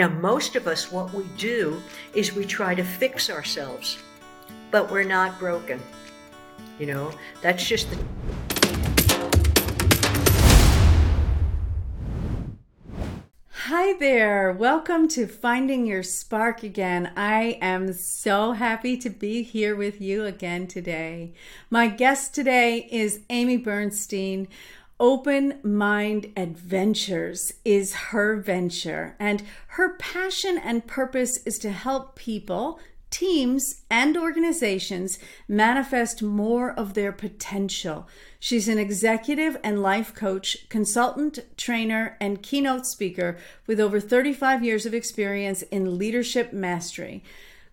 Now, most of us, what we do is we try to fix ourselves, but we're not broken. You know, that's just the. Hi there. Welcome to Finding Your Spark again. I am so happy to be here with you again today. My guest today is Aimee Bernstein. Open Mind Adventures is her venture, and her passion and purpose is to help people, teams, and organizations manifest more of their potential. She's an executive and life coach, consultant, trainer, and keynote speaker with over 35 years of experience in leadership mastery,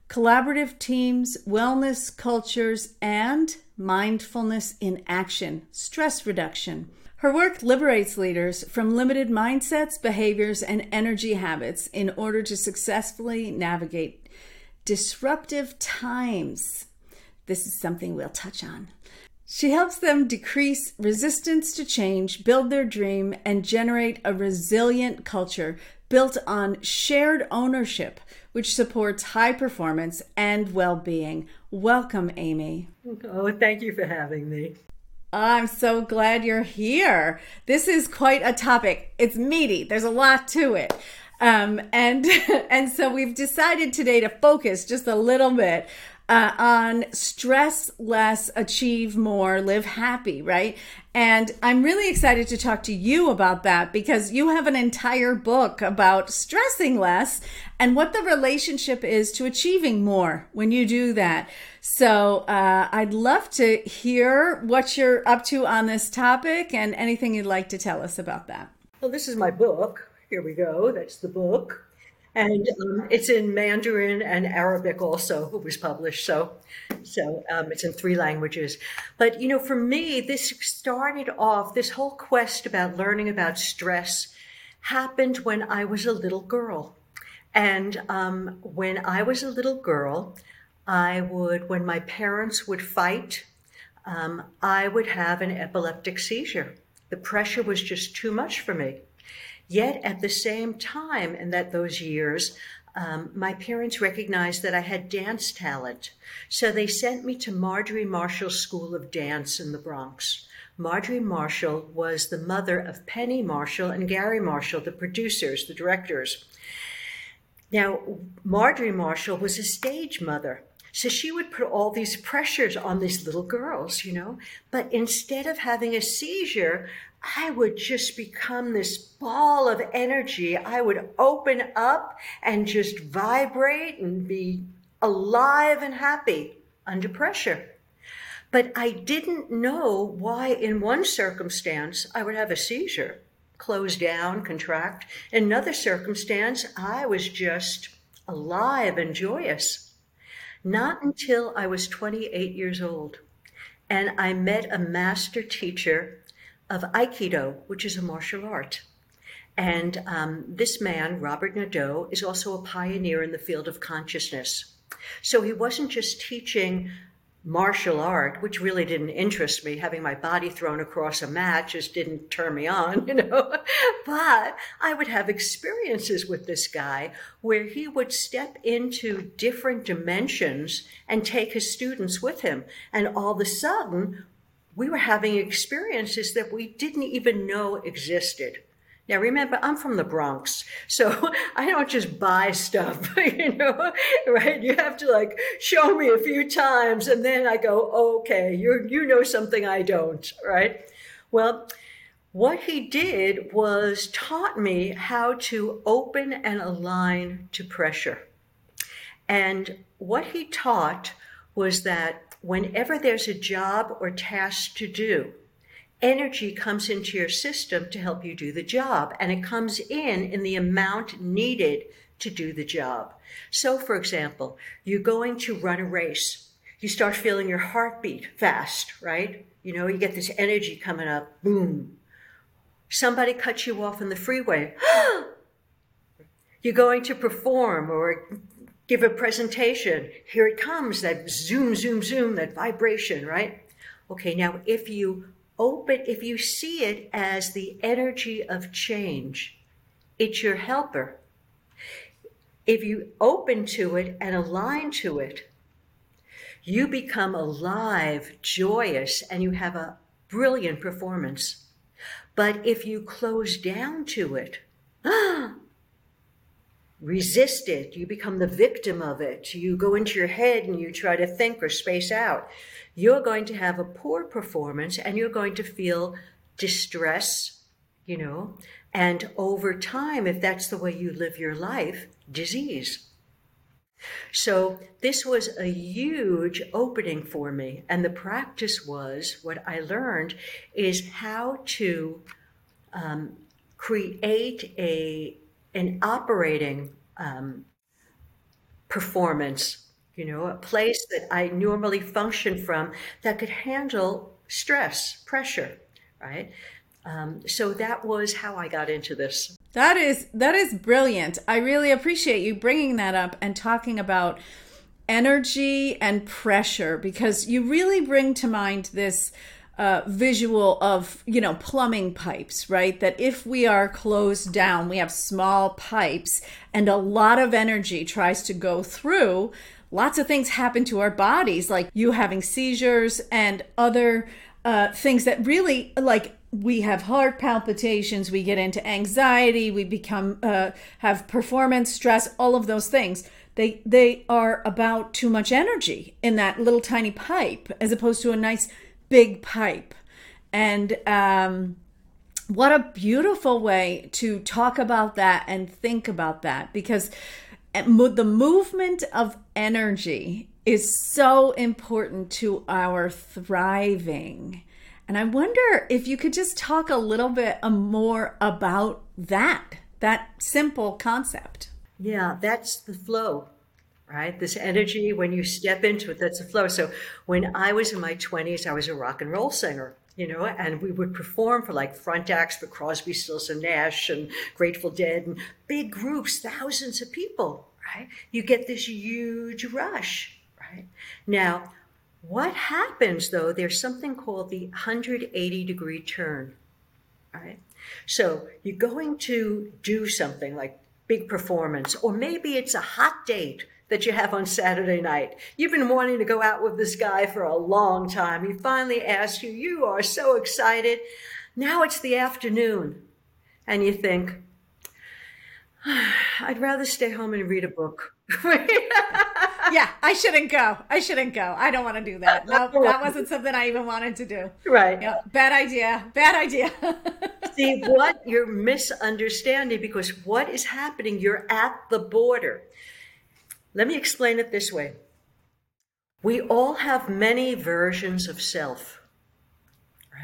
collaborative teams, wellness cultures, and mindfulness in action, stress reduction. Her work liberates leaders from limited mindsets, behaviors, and energy habits in order to successfully navigate disruptive times. This is something we'll touch on. She helps them decrease resistance to change, build their dream, and generate a resilient culture built on shared ownership, which supports high performance and well being. Welcome, Aimee. Oh, thank you for having me. I'm so glad you're here. This is quite a topic. It's meaty. There's a lot to it. Um, and and so we've decided today to focus just a little bit uh, on stress less, achieve more, live happy, right? And I'm really excited to talk to you about that because you have an entire book about stressing less and what the relationship is to achieving more when you do that. So uh, I'd love to hear what you're up to on this topic and anything you'd like to tell us about that. Well, this is my book. Here we go. That's the book and um, it's in Mandarin and Arabic also. It was published, so so um, it's in three languages. But you know, for me, this started off. This whole quest about learning about stress happened when I was a little girl, and um, when I was a little girl, I would when my parents would fight, um, I would have an epileptic seizure. The pressure was just too much for me. Yet at the same time, in that those years, um, my parents recognized that I had dance talent. So they sent me to Marjorie Marshall School of Dance in the Bronx. Marjorie Marshall was the mother of Penny Marshall and Garry Marshall, the producers, the directors. Now, Marjorie Marshall was a stage mother. So she would put all these pressures on these little girls, you know. But instead of having a seizure, I would just become this ball of energy. I would open up and just vibrate and be alive and happy under pressure. But I didn't know why, in one circumstance, I would have a seizure, close down, contract. In another circumstance, I was just alive and joyous. Not until I was 28 years old and I met a master teacher of Aikido, which is a martial art. And um, this man, Robert Nadeau, is also a pioneer in the field of consciousness. So he wasn't just teaching martial art, which really didn't interest me. Having my body thrown across a mat just didn't turn me on, you know. but I would have experiences with this guy where he would step into different dimensions and take his students with him. And all of a sudden, we were having experiences that we didn't even know existed. Now, remember, I'm from the Bronx, so I don't just buy stuff, you know, right? You have to like show me a few times, and then I go, okay, you you know something I don't, right? Well, what he did was taught me how to open and align to pressure. And what he taught was that whenever there's a job or task to do, energy comes into your system to help you do the job, and it comes in in the amount needed to do the job. So, for example, you're going to run a race. You start feeling your heartbeat fast, right? You know, you get this energy coming up, boom. Somebody cuts you off in the freeway. you're going to perform or give a presentation. Here it comes, that zoom, zoom, zoom, that vibration, right? Okay, now if you open, if you see it as the energy of change, it's your helper. if you open to it and align to it, you become alive, joyous, and you have a brilliant performance. But if you close down to it, ah, resist it, you become the victim of it, you go into your head and you try to think or space out, you're going to have a poor performance and you're going to feel distress, you know, and over time, if that's the way you live your life, disease. So this was a huge opening for me. And the practice was what I learned is how to um, create a an operating um, performance, you know, a place that I normally function from that could handle stress, pressure, right? Um, so that was how I got into this. That is that is brilliant. I really appreciate you bringing that up and talking about energy and pressure because you really bring to mind this uh, visual of you know plumbing pipes right? That if we are closed down we have small pipes and a lot of energy tries to go through lots of things happen to our bodies like you having seizures and other uh, things that really like we have heart palpitations we get into anxiety we become uh, have performance stress all of those things. They they are about too much energy in that little tiny pipe as opposed to a nice big pipe. And um, what a beautiful way to talk about that and think about that because eh, the movement of energy is so important to our thriving. And I wonder if you could just talk a little bit uh, more about that, that simple concept. Yeah, that's the flow, right? This energy, when you step into it, that's the flow. So when I was in my 20s, I was a rock and roll singer you know, and we would perform for like front acts for Crosby, Stills and Nash and Grateful Dead and big groups, thousands of people, right? You get this huge rush, right? Now, what happens though, there's something called the 180 degree turn. right? So you're going to do something like big performance, or maybe it's a hot date that you have on Saturday night. You've been wanting to go out with this guy for a long time. He finally asks you, you are so excited. Now it's the afternoon. And you think, ah, I'd rather stay home and read a book. yeah, I shouldn't go. I shouldn't go. I don't want to do that. No, that wasn't something I even wanted to do. Right. Yeah, bad idea. Bad idea. See what you're misunderstanding because what is happening, you're at the border. Let me explain it this way. We all have many versions of self.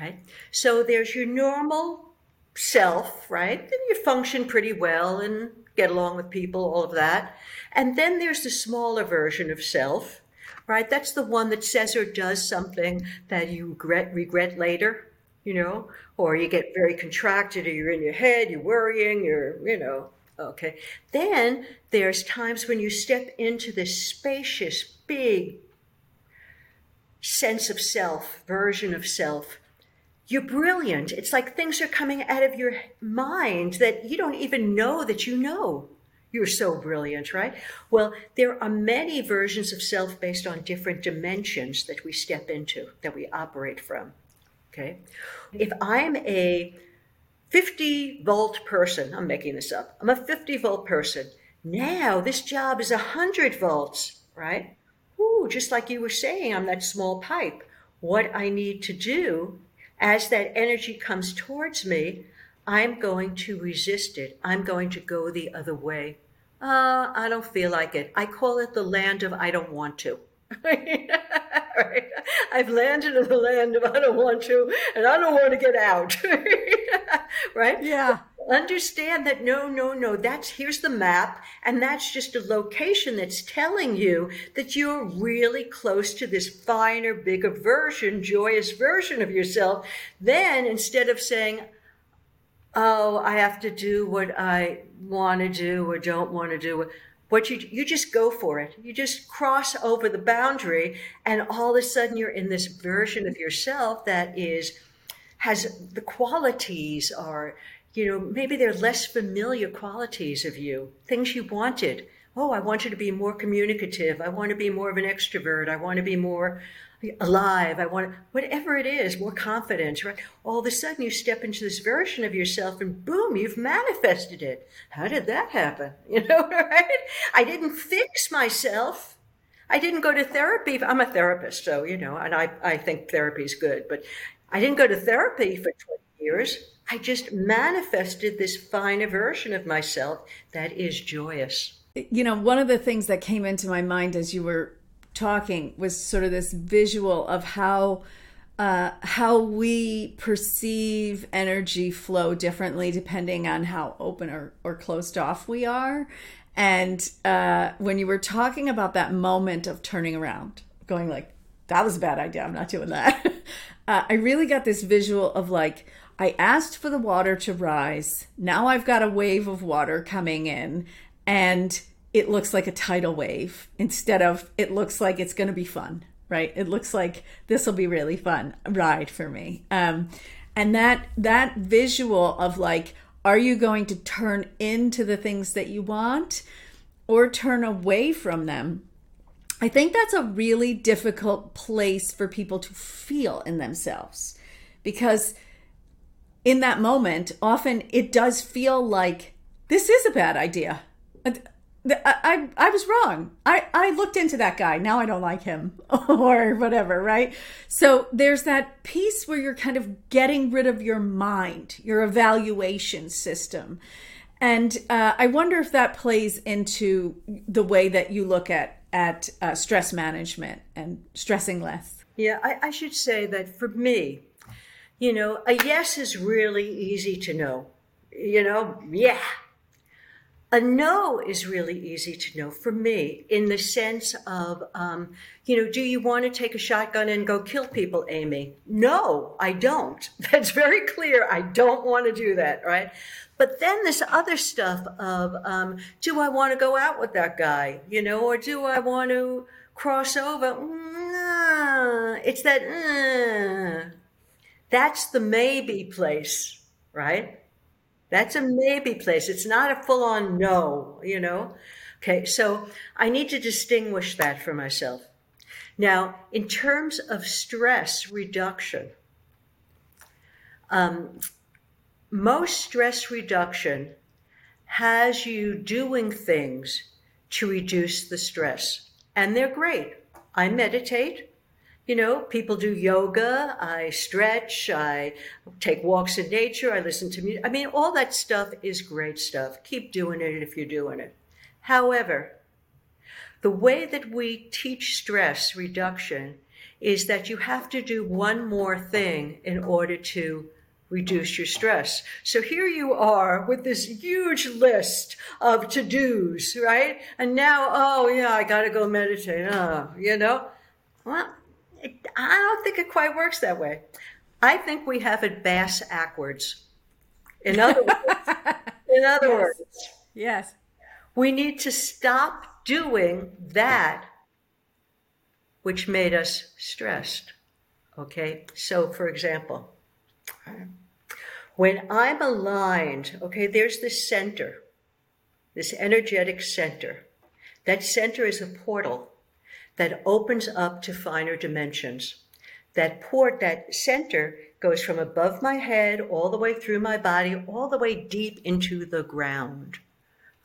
Right? So there's your normal self, right? And you function pretty well and get along with people, all of that. And then there's the smaller version of self, right? That's the one that says or does something that you regret, regret later, you know, or you get very contracted or you're in your head, you're worrying, you're, you know, okay. Then there's times when you step into this spacious, big sense of self, version of self you're brilliant. It's like things are coming out of your mind that you don't even know that you know. You're so brilliant, right? Well, there are many versions of self based on different dimensions that we step into, that we operate from. Okay? If I'm a 50 volt person, I'm making this up, I'm a 50 volt person. Now this job is 100 volts, right? Ooh, just like you were saying, I'm that small pipe. What I need to do as that energy comes towards me, I'm going to resist it. I'm going to go the other way. Uh, I don't feel like it. I call it the land of I don't want to. right? I've landed in the land of I don't want to, and I don't want to get out. right? Yeah understand that no no no that's here's the map and that's just a location that's telling you that you're really close to this finer bigger version joyous version of yourself then instead of saying oh i have to do what i want to do or don't want to do what you you just go for it you just cross over the boundary and all of a sudden you're in this version of yourself that is has the qualities are you know, maybe they're less familiar qualities of you, things you wanted, oh, I want you to be more communicative. I want to be more of an extrovert. I want to be more alive. I want whatever it is, more confidence, right? All of a sudden you step into this version of yourself and boom, you've manifested it. How did that happen? You know, right? I didn't fix myself. I didn't go to therapy. I'm a therapist, so, you know, and I, I think therapy is good, but I didn't go to therapy for 20 years. I just manifested this finer version of myself that is joyous. You know, one of the things that came into my mind as you were talking was sort of this visual of how uh, how we perceive energy flow differently depending on how open or, or closed off we are. And uh, when you were talking about that moment of turning around, going like, that was a bad idea, I'm not doing that. uh, I really got this visual of like, I asked for the water to rise. Now I've got a wave of water coming in. And it looks like a tidal wave instead of it looks like it's going to be fun, right? It looks like this will be really fun ride for me. Um, and that that visual of like, are you going to turn into the things that you want or turn away from them? I think that's a really difficult place for people to feel in themselves because in that moment, often it does feel like this is a bad idea I, I, was wrong. I, I looked into that guy. Now I don't like him or whatever, right? So there's that piece where you're kind of getting rid of your mind, your evaluation system. And uh, I wonder if that plays into the way that you look at, at uh, stress management and stressing less. Yeah, I, I should say that for me, you know, a yes is really easy to know. You know, yeah, a no is really easy to know for me in the sense of, um, you know, do you want to take a shotgun and go kill people, Aimee? No, I don't. That's very clear. I don't want to do that, right? But then this other stuff of, um, do I want to go out with that guy, you know, or do I want to cross over? It's that, that's the maybe place, right? That's a maybe place. It's not a full on no, you know? Okay, so I need to distinguish that for myself. Now, in terms of stress reduction, um, most stress reduction has you doing things to reduce the stress, and they're great. I meditate. You know, people do yoga, I stretch, I take walks in nature, I listen to music. I mean, all that stuff is great stuff. Keep doing it if you're doing it. However, the way that we teach stress reduction is that you have to do one more thing in order to reduce your stress. So here you are with this huge list of to dos, right? And now, oh yeah, I got to go meditate. Oh, you know, well, I don't think it quite works that way. I think we have it bass backwards. In other words, in other yes. words, yes, we need to stop doing that which made us stressed. Okay, so for example, when I'm aligned, okay, there's this center, this energetic center. That center is a portal that opens up to finer dimensions. That port, that center goes from above my head all the way through my body, all the way deep into the ground.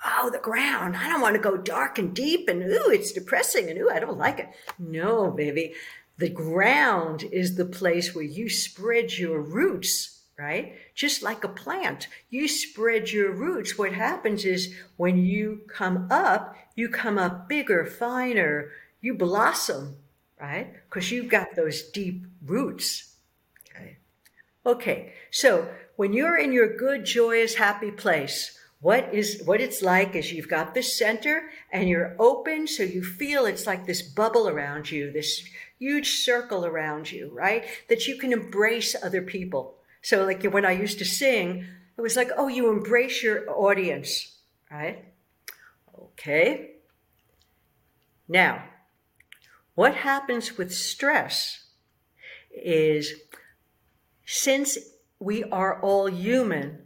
Oh, the ground. I don't want to go dark and deep and ooh, it's depressing and ooh, I don't like it. No, baby. The ground is the place where you spread your roots, right? Just like a plant. You spread your roots. What happens is when you come up, you come up bigger, finer, you blossom, right? Because you've got those deep roots. Okay. Okay. So when you're in your good, joyous, happy place, what is what it's like is you've got this center and you're open so you feel it's like this bubble around you this huge circle around you right that you can embrace other people so like when i used to sing it was like oh you embrace your audience right okay now what happens with stress is since we are all human,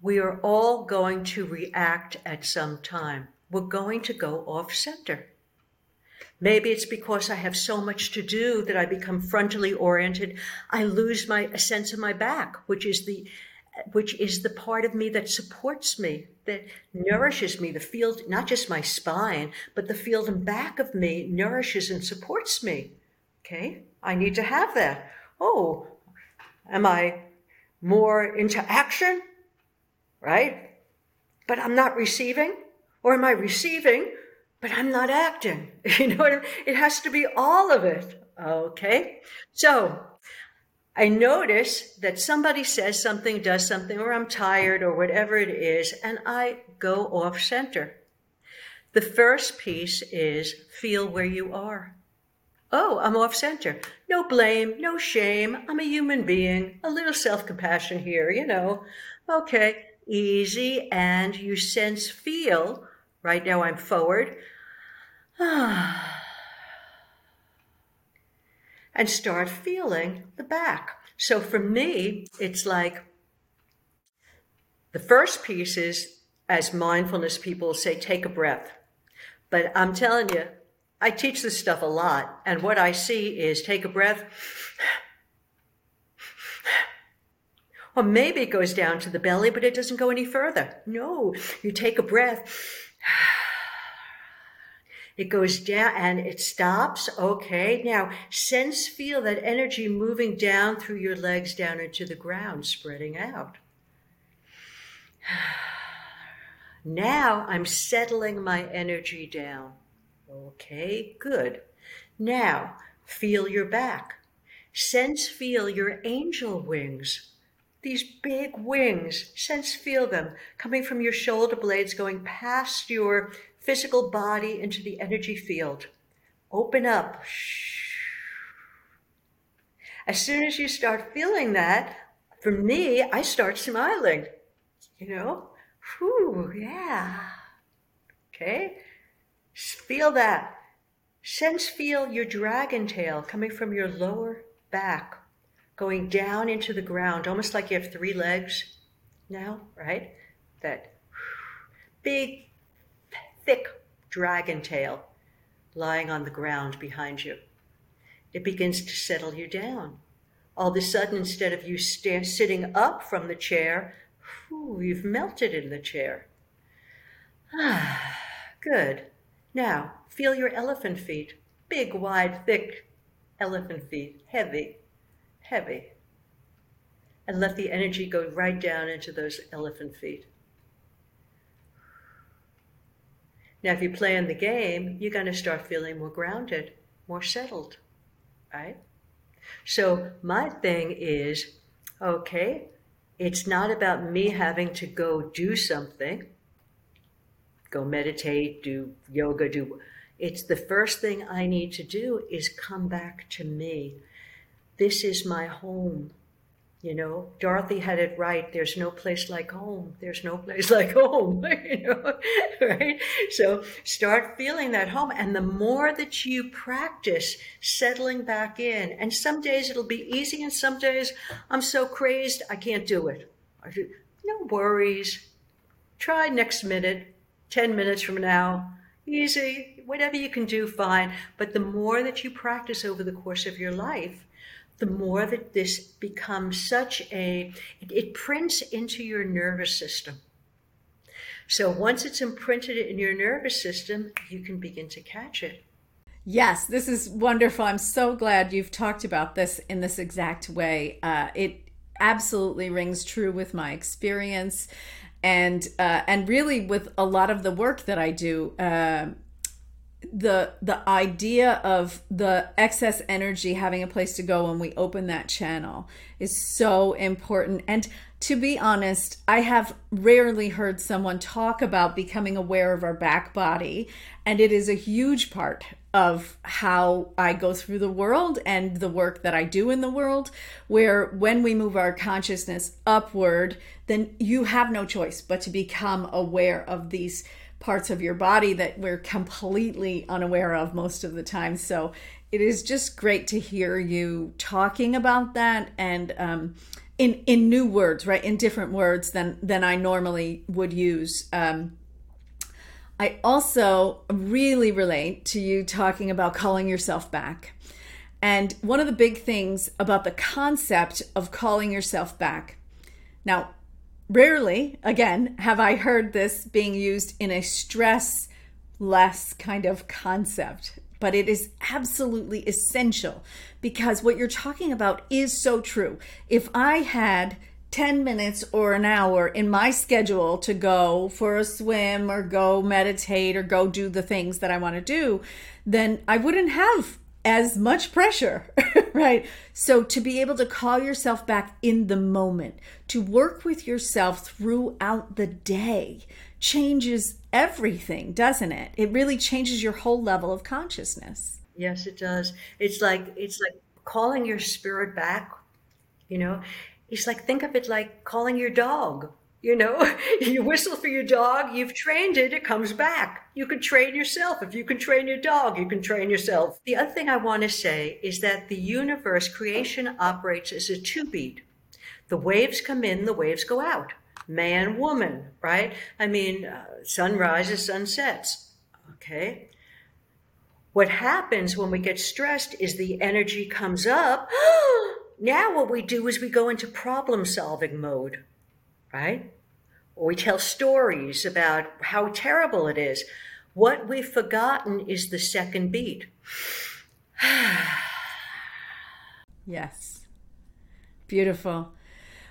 we are all going to react at some time. we're going to go off center. Maybe it's because I have so much to do that I become frontally oriented. I lose my a sense of my back, which is the which is the part of me that supports me, that nourishes me, the field, not just my spine, but the field and back of me nourishes and supports me. Okay, I need to have that. Oh, am I more into action? Right? But I'm not receiving? Or am I receiving, but I'm not acting? You know what I mean? It has to be all of it. Okay? So I notice that somebody says something, does something, or I'm tired, or whatever it is, and I go off center. The first piece is feel where you are. Oh, I'm off center. No blame, no shame. I'm a human being. A little self compassion here, you know. Okay, easy. And you sense, feel. Right now I'm forward. Ah. And start feeling the back. So for me, it's like the first piece is, as mindfulness people say, take a breath. But I'm telling you, I teach this stuff a lot, and what I see is take a breath. Or maybe it goes down to the belly, but it doesn't go any further. No, you take a breath. It goes down and it stops. Okay. Now sense, feel that energy moving down through your legs down into the ground, spreading out. Now I'm settling my energy down. Okay, good. Now feel your back. Sense, feel your angel wings. These big wings, sense, feel them coming from your shoulder blades, going past your physical body into the energy field. Open up. As soon as you start feeling that, for me, I start smiling. You know, whew, yeah. Okay, feel that. Sense, feel your dragon tail coming from your lower back, going down into the ground, almost like you have three legs now, right? That big thick dragon tail lying on the ground behind you. It begins to settle you down. All of a sudden, instead of you stand, sitting up from the chair, whew, you've melted in the chair. Ah, good. Now, feel your elephant feet. Big, wide, thick elephant feet. Heavy, heavy. And let the energy go right down into those elephant feet. Now, if you play in the game, you're going to start feeling more grounded, more settled, right? So, my thing is okay, it's not about me having to go do something, go meditate, do yoga, do. It's the first thing I need to do is come back to me. This is my home. You know, Dorothy had it right. There's no place like home. There's no place like home. you know, right? So start feeling that home. And the more that you practice settling back in, and some days it'll be easy, and some days I'm so crazed I can't do it. No worries. Try next minute, 10 minutes from now. Easy. Whatever you can do, fine. But the more that you practice over the course of your life, the more that this becomes such a, it, it prints into your nervous system. So once it's imprinted in your nervous system, you can begin to catch it. Yes, this is wonderful. I'm so glad you've talked about this in this exact way. Uh, it absolutely rings true with my experience, and uh, and really with a lot of the work that I do. Uh, the the idea of the excess energy having a place to go when we open that channel is so important. And to be honest i have rarely heard someone talk about becoming aware of our back body. And it is a huge part of how i go through the world and the work that i do in the world where when we move our consciousness upward then you have no choice but to become aware of these parts of your body that we're completely unaware of most of the time. So it is just great to hear you talking about that and um, in in new words, right? In different words than than I normally would use. Um, I also really relate to you talking about calling yourself back. And one of the big things about the concept of calling yourself back. Now, rarely, again, have I heard this being used in a stress less kind of concept, but it is absolutely essential because what you're talking about is so true. If I had 10 minutes or an hour in my schedule to go for a swim or go meditate or go do the things that I want to do, then I wouldn't have as much pressure, right? So to be able to call yourself back in the moment, to work with yourself throughout the day changes everything, doesn't it? It really changes your whole level of consciousness. Yes, it does. It's like it's like calling your spirit back, you know. It's like think of it like calling your dog you know, you whistle for your dog, you've trained it, it comes back. You can train yourself. If you can train your dog, you can train yourself. The other thing I want to say is that the universe creation operates as a two beat. The waves come in, the waves go out. Man, woman, right? I mean, uh, sun rises, sun sets. Okay. What happens when we get stressed is the energy comes up. now, what we do is we go into problem solving mode right? We tell stories about how terrible it is. What we've forgotten is the second beat. yes. Beautiful.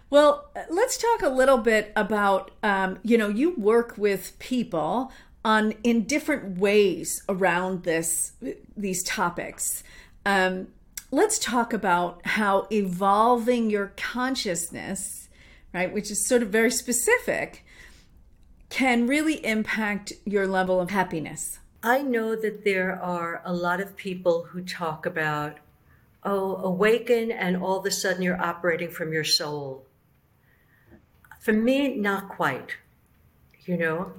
Well, let's talk a little bit about, um, you know, you work with people on in different ways around this these topics. Um, let's talk about how evolving your consciousness right, which is sort of very specific, can really impact your level of happiness. I know that there are a lot of people who talk about, oh, awaken and all of a sudden you're operating from your soul. For me, not quite. You know,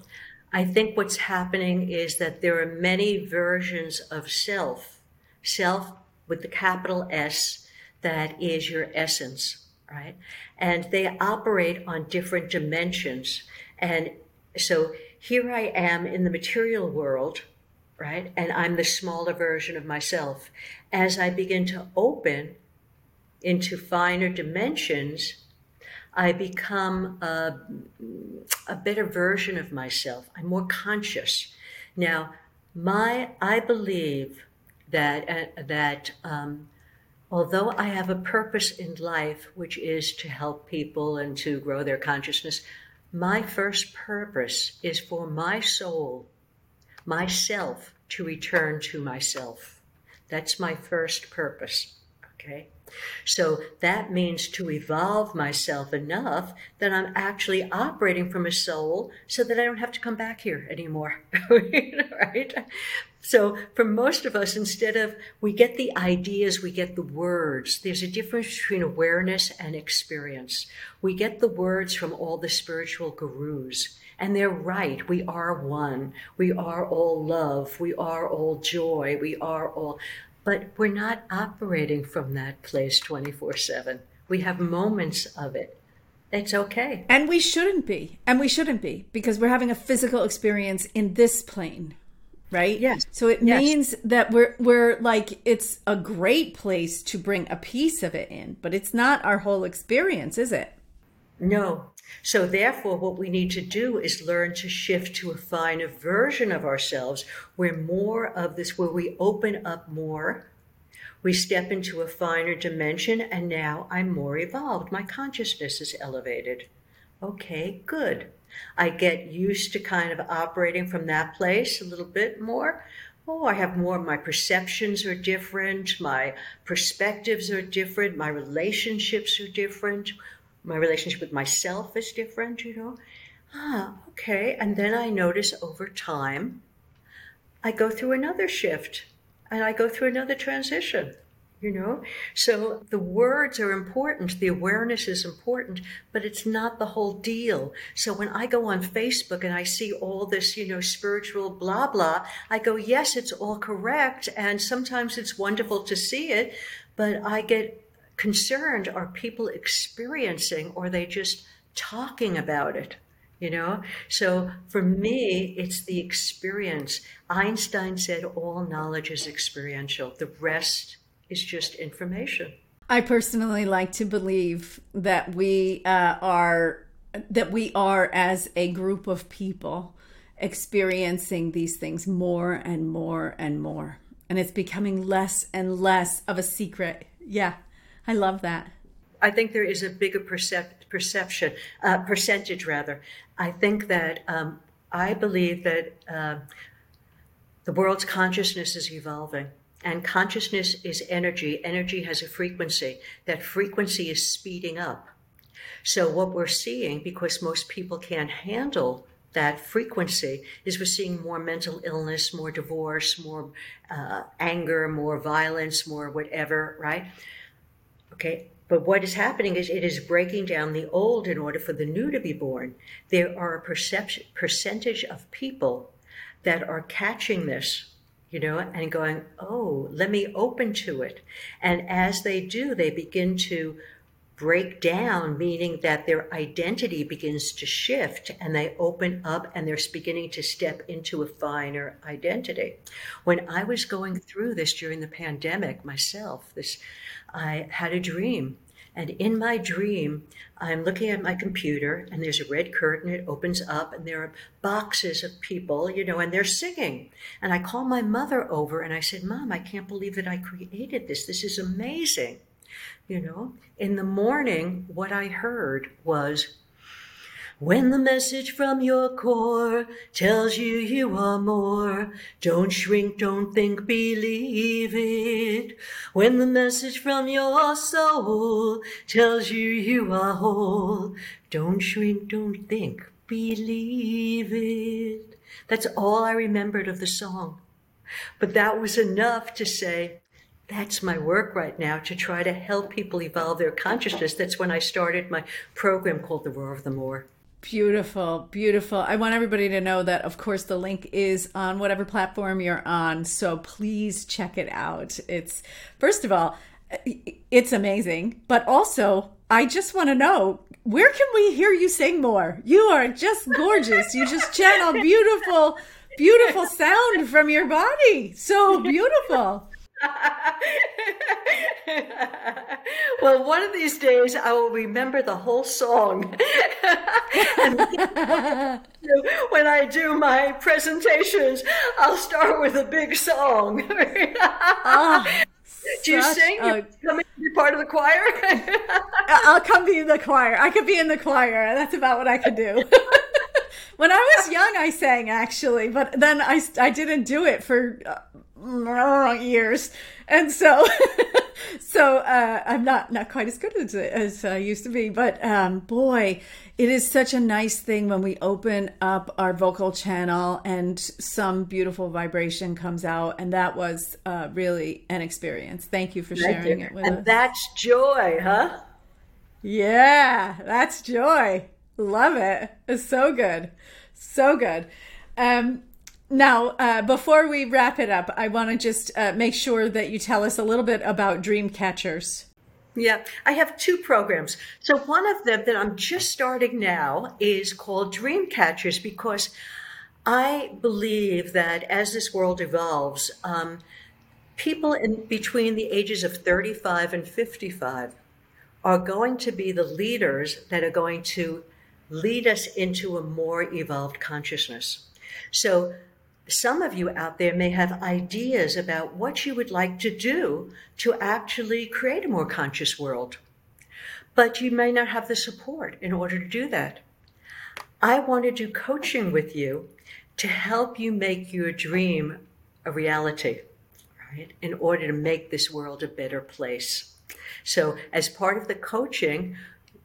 I think what's happening is that there are many versions of self, self with the capital S, that is your essence right? And they operate on different dimensions. And so here I am in the material world, right? And I'm the smaller version of myself. As I begin to open into finer dimensions, I become a, a better version of myself. I'm more conscious. Now, my I believe that uh, that um, although I have a purpose in life, which is to help people and to grow their consciousness, my first purpose is for my soul, myself, to return to myself. That's my first purpose. Okay. So that means to evolve myself enough that I'm actually operating from a soul so that I don't have to come back here anymore. right? So for most of us, instead of we get the ideas, we get the words. There's a difference between awareness and experience. We get the words from all the spiritual gurus. And they're right. We are one. We are all love. We are all joy. We are all but we're not operating from that place 24 7. We have moments of it. It's okay. And we shouldn't be. And we shouldn't be because we're having a physical experience in this plane. Right? Yes. So it yes. means that we're we're like it's a great place to bring a piece of it in, but it's not our whole experience, is it? No. So, therefore, what we need to do is learn to shift to a finer version of ourselves where more of this, where we open up more, we step into a finer dimension, and now I'm more evolved. My consciousness is elevated. Okay, good. I get used to kind of operating from that place a little bit more. Oh, I have more, my perceptions are different, my perspectives are different, my relationships are different my relationship with myself is different, you know. Ah, okay. And then I notice over time, I go through another shift and I go through another transition, you know. So the words are important, the awareness is important, but it's not the whole deal. So when I go on Facebook and I see all this, you know, spiritual blah blah, I go, yes, it's all correct. And sometimes it's wonderful to see it, but I get concerned are people experiencing or are they just talking about it you know? So for me, it's the experience. Einstein said all knowledge is experiential, the rest is just information. I personally like to believe that we uh, are that we are as a group of people experiencing these things more and more and more and it's becoming less and less of a secret yeah i love that i think there is a bigger percep- perception uh, percentage rather i think that um, i believe that uh, the world's consciousness is evolving and consciousness is energy. Energy has a frequency. That frequency is speeding up. So, what we're seeing, because most people can't handle that frequency, is we're seeing more mental illness, more divorce, more uh, anger, more violence, more whatever, right? Okay. But what is happening is it is breaking down the old in order for the new to be born. There are a perception, percentage of people that are catching this you know, and going, oh, let me open to it. And as they do, they begin to break down, meaning that their identity begins to shift and they open up and they're beginning to step into a finer identity. When I was going through this during the pandemic myself, this I had a dream and in my dream, I'm looking at my computer and there's a red curtain. It opens up and there are boxes of people, you know, and they're singing. And I call my mother over and I said, Mom, I can't believe that I created this. This is amazing. You know, in the morning, what I heard was, when the message from your core tells you you are more, don't shrink, don't think, believe it. When the message from your soul tells you you are whole, don't shrink, don't think, believe it. That's all I remembered of the song. But that was enough to say, that's my work right now to try to help people evolve their consciousness. That's when I started my program called The Roar of the More. Beautiful, beautiful. I want everybody to know that, of course, the link is on whatever platform you're on. So please check it out. It's, first of all, it's amazing. But also, I just want to know where can we hear you sing more? You are just gorgeous. You just channel beautiful, beautiful sound from your body. So beautiful. well, one of these days I will remember the whole song. when I do my presentations, I'll start with a big song. oh, do you sing? A... Come be part of the choir? I'll come be in the choir. I could be in the choir. That's about what I could do. when I was young, I sang actually, but then I, I didn't do it for. Uh, Uh, years, and so so uh, I'm not not quite as good as as I used to be. But um, boy, it is such a nice thing when we open up our vocal channel and some beautiful vibration comes out, and that was uh, really an experience. Thank you for sharing you. it with and us. And that's joy, huh? Yeah, that's joy. Love it. It's so good, so good. Um, now, uh, before we wrap it up, I want to just uh, make sure that you tell us a little bit about Dream Catchers. Yeah, I have two programs. So, one of them that I'm just starting now is called Dream Catchers because I believe that as this world evolves, um, people in between the ages of 35 and 55 are going to be the leaders that are going to lead us into a more evolved consciousness. So, some of you out there may have ideas about what you would like to do to actually create a more conscious world, but you may not have the support in order to do that. I want to do coaching with you to help you make your dream a reality, right? In order to make this world a better place. So, as part of the coaching,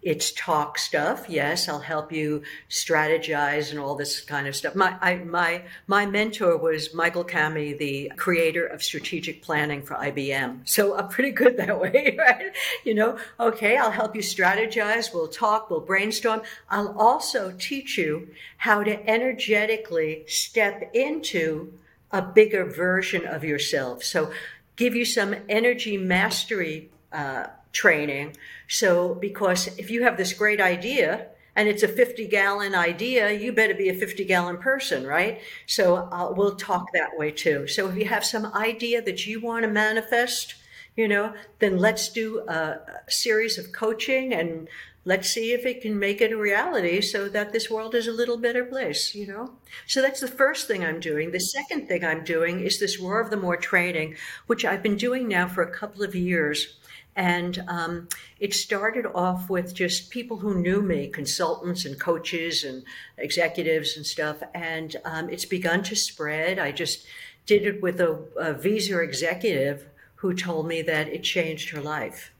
it's talk stuff. Yes, I'll help you strategize and all this kind of stuff. My I, my my mentor was Michael Kami, the creator of strategic planning for IBM. So I'm pretty good that way, right? You know, okay, I'll help you strategize. We'll talk. We'll brainstorm. I'll also teach you how to energetically step into a bigger version of yourself. So give you some energy mastery. Uh, training. So, because if you have this great idea and it's a 50 gallon idea, you better be a 50 gallon person, right? So uh, we'll talk that way too. So if you have some idea that you want to manifest, you know, then let's do a, a series of coaching and let's see if it can make it a reality so that this world is a little better place, you know? So that's the first thing I'm doing. The second thing I'm doing is this Roar of the More training, which I've been doing now for a couple of years. And um, it started off with just people who knew me, consultants and coaches and executives and stuff. And um, it's begun to spread. I just did it with a, a Visa executive who told me that it changed her life.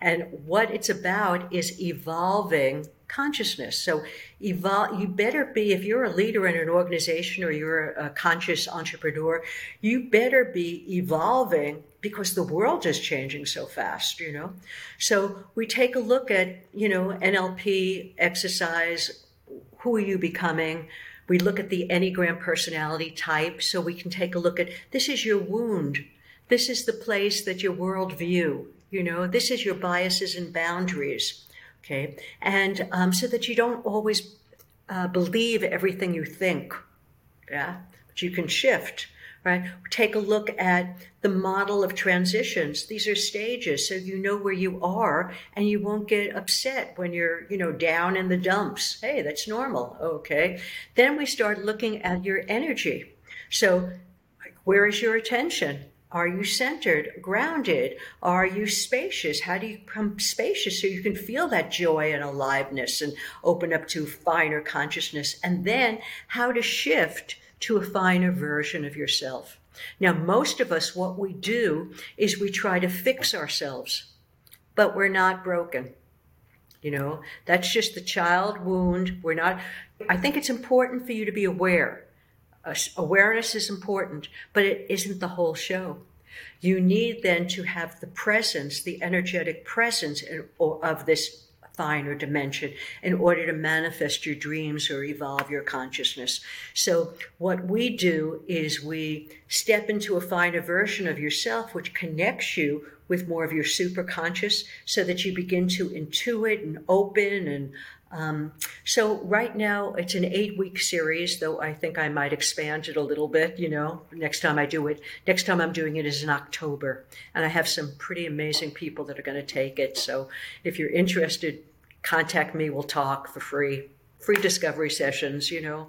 And what it's about is evolving consciousness. So evolve, you better be, if you're a leader in an organization or you're a conscious entrepreneur, you better be evolving because the world is changing so fast, you know? So we take a look at, you know, NLP, exercise, who are you becoming? We look at the Enneagram personality type so we can take a look at this is your wound. This is the place that your worldview you know, this is your biases and boundaries. Okay. And um, so that you don't always uh, believe everything you think. Yeah. But you can shift right? Take a look at the model of transitions. These are stages, so you know where you are and you won't get upset when you're, you know, down in the dumps. Hey, that's normal. Okay. Then we start looking at your energy. So, where is your attention? Are you centered, grounded? Are you spacious? How do you become spacious so you can feel that joy and aliveness and open up to finer consciousness? And then how to shift to a finer version of yourself. Now, most of us, what we do is we try to fix ourselves, but we're not broken. You know, that's just the child wound. We're not, I think it's important for you to be aware awareness is important, but it isn't the whole show. You need then to have the presence, the energetic presence of this finer dimension in order to manifest your dreams or evolve your consciousness. So, what we do is we step into a finer version of yourself, which connects you with more of your superconscious so that you begin to intuit and open and um, so right now it's an eight week series, though I think I might expand it a little bit, you know, next time I do it. Next time I'm doing it is in October. And I have some pretty amazing people that are going to take it. So if you're interested, contact me. We'll talk for free, free discovery sessions, you know.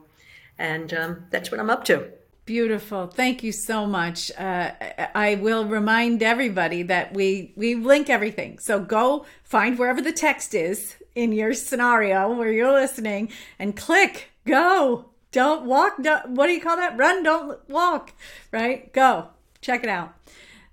And um, that's what I'm up to. Beautiful. Thank you so much. Uh, I will remind everybody that we we link everything. So go find wherever the text is in your scenario where you're listening and click go. Don't walk. Don't, what do you call that? Run, don't walk. Right? Go. Check it out.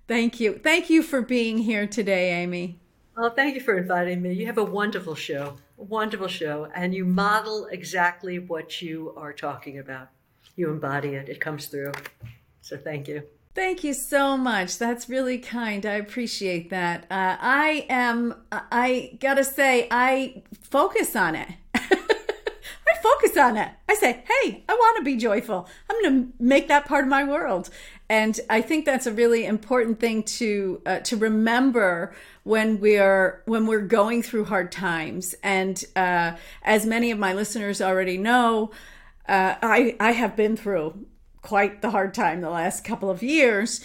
Thank you. Thank you for being here today, Aimee. Well, thank you for inviting me. You have a wonderful show, a wonderful show, and you model exactly what you are talking about. You embody it, it comes through. So thank you. Thank you so much. That's really kind. I appreciate that. Uh, I am, I gotta say, I focus on it. I focus on it. I say, hey, I wanna be joyful. I'm gonna make that part of my world. And I think that's a really important thing to uh, to remember when we're when we're going through hard times. And uh, as many of my listeners already know, uh, I I have been through quite the hard time the last couple of years.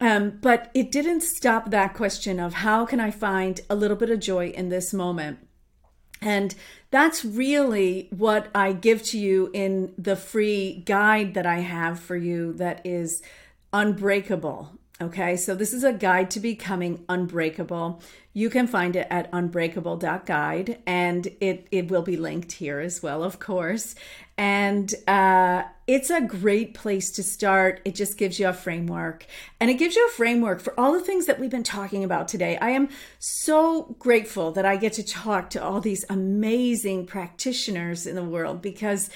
Um, but it didn't stop that question of how can I find a little bit of joy in this moment? And that's really what I give to you in the free guide that I have for you that is unbreakable. Okay, so this is a guide to becoming unbreakable. You can find it at unbreakable.guide and it, it will be linked here as well, of course. And uh, it's a great place to start. It just gives you a framework and it gives you a framework for all the things that we've been talking about today. I am so grateful that I get to talk to all these amazing practitioners in the world because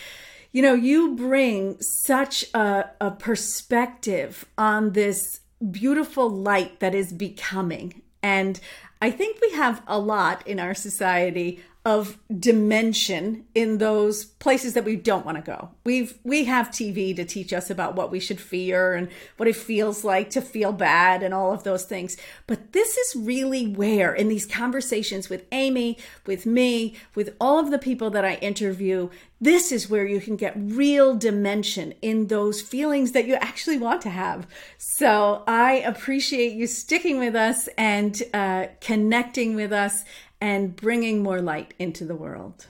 you know, you bring such a, a perspective on this beautiful light that is becoming. And I think we have a lot in our society of dimension in those places that we don't want to go. We've we have TV to teach us about what we should fear and what it feels like to feel bad and all of those things. But this is really where in these conversations with Aimee, with me, with all of the people that I interview, this is where you can get real dimension in those feelings that you actually want to have. So I appreciate you sticking with us and uh, connecting with us and bringing more light into the world.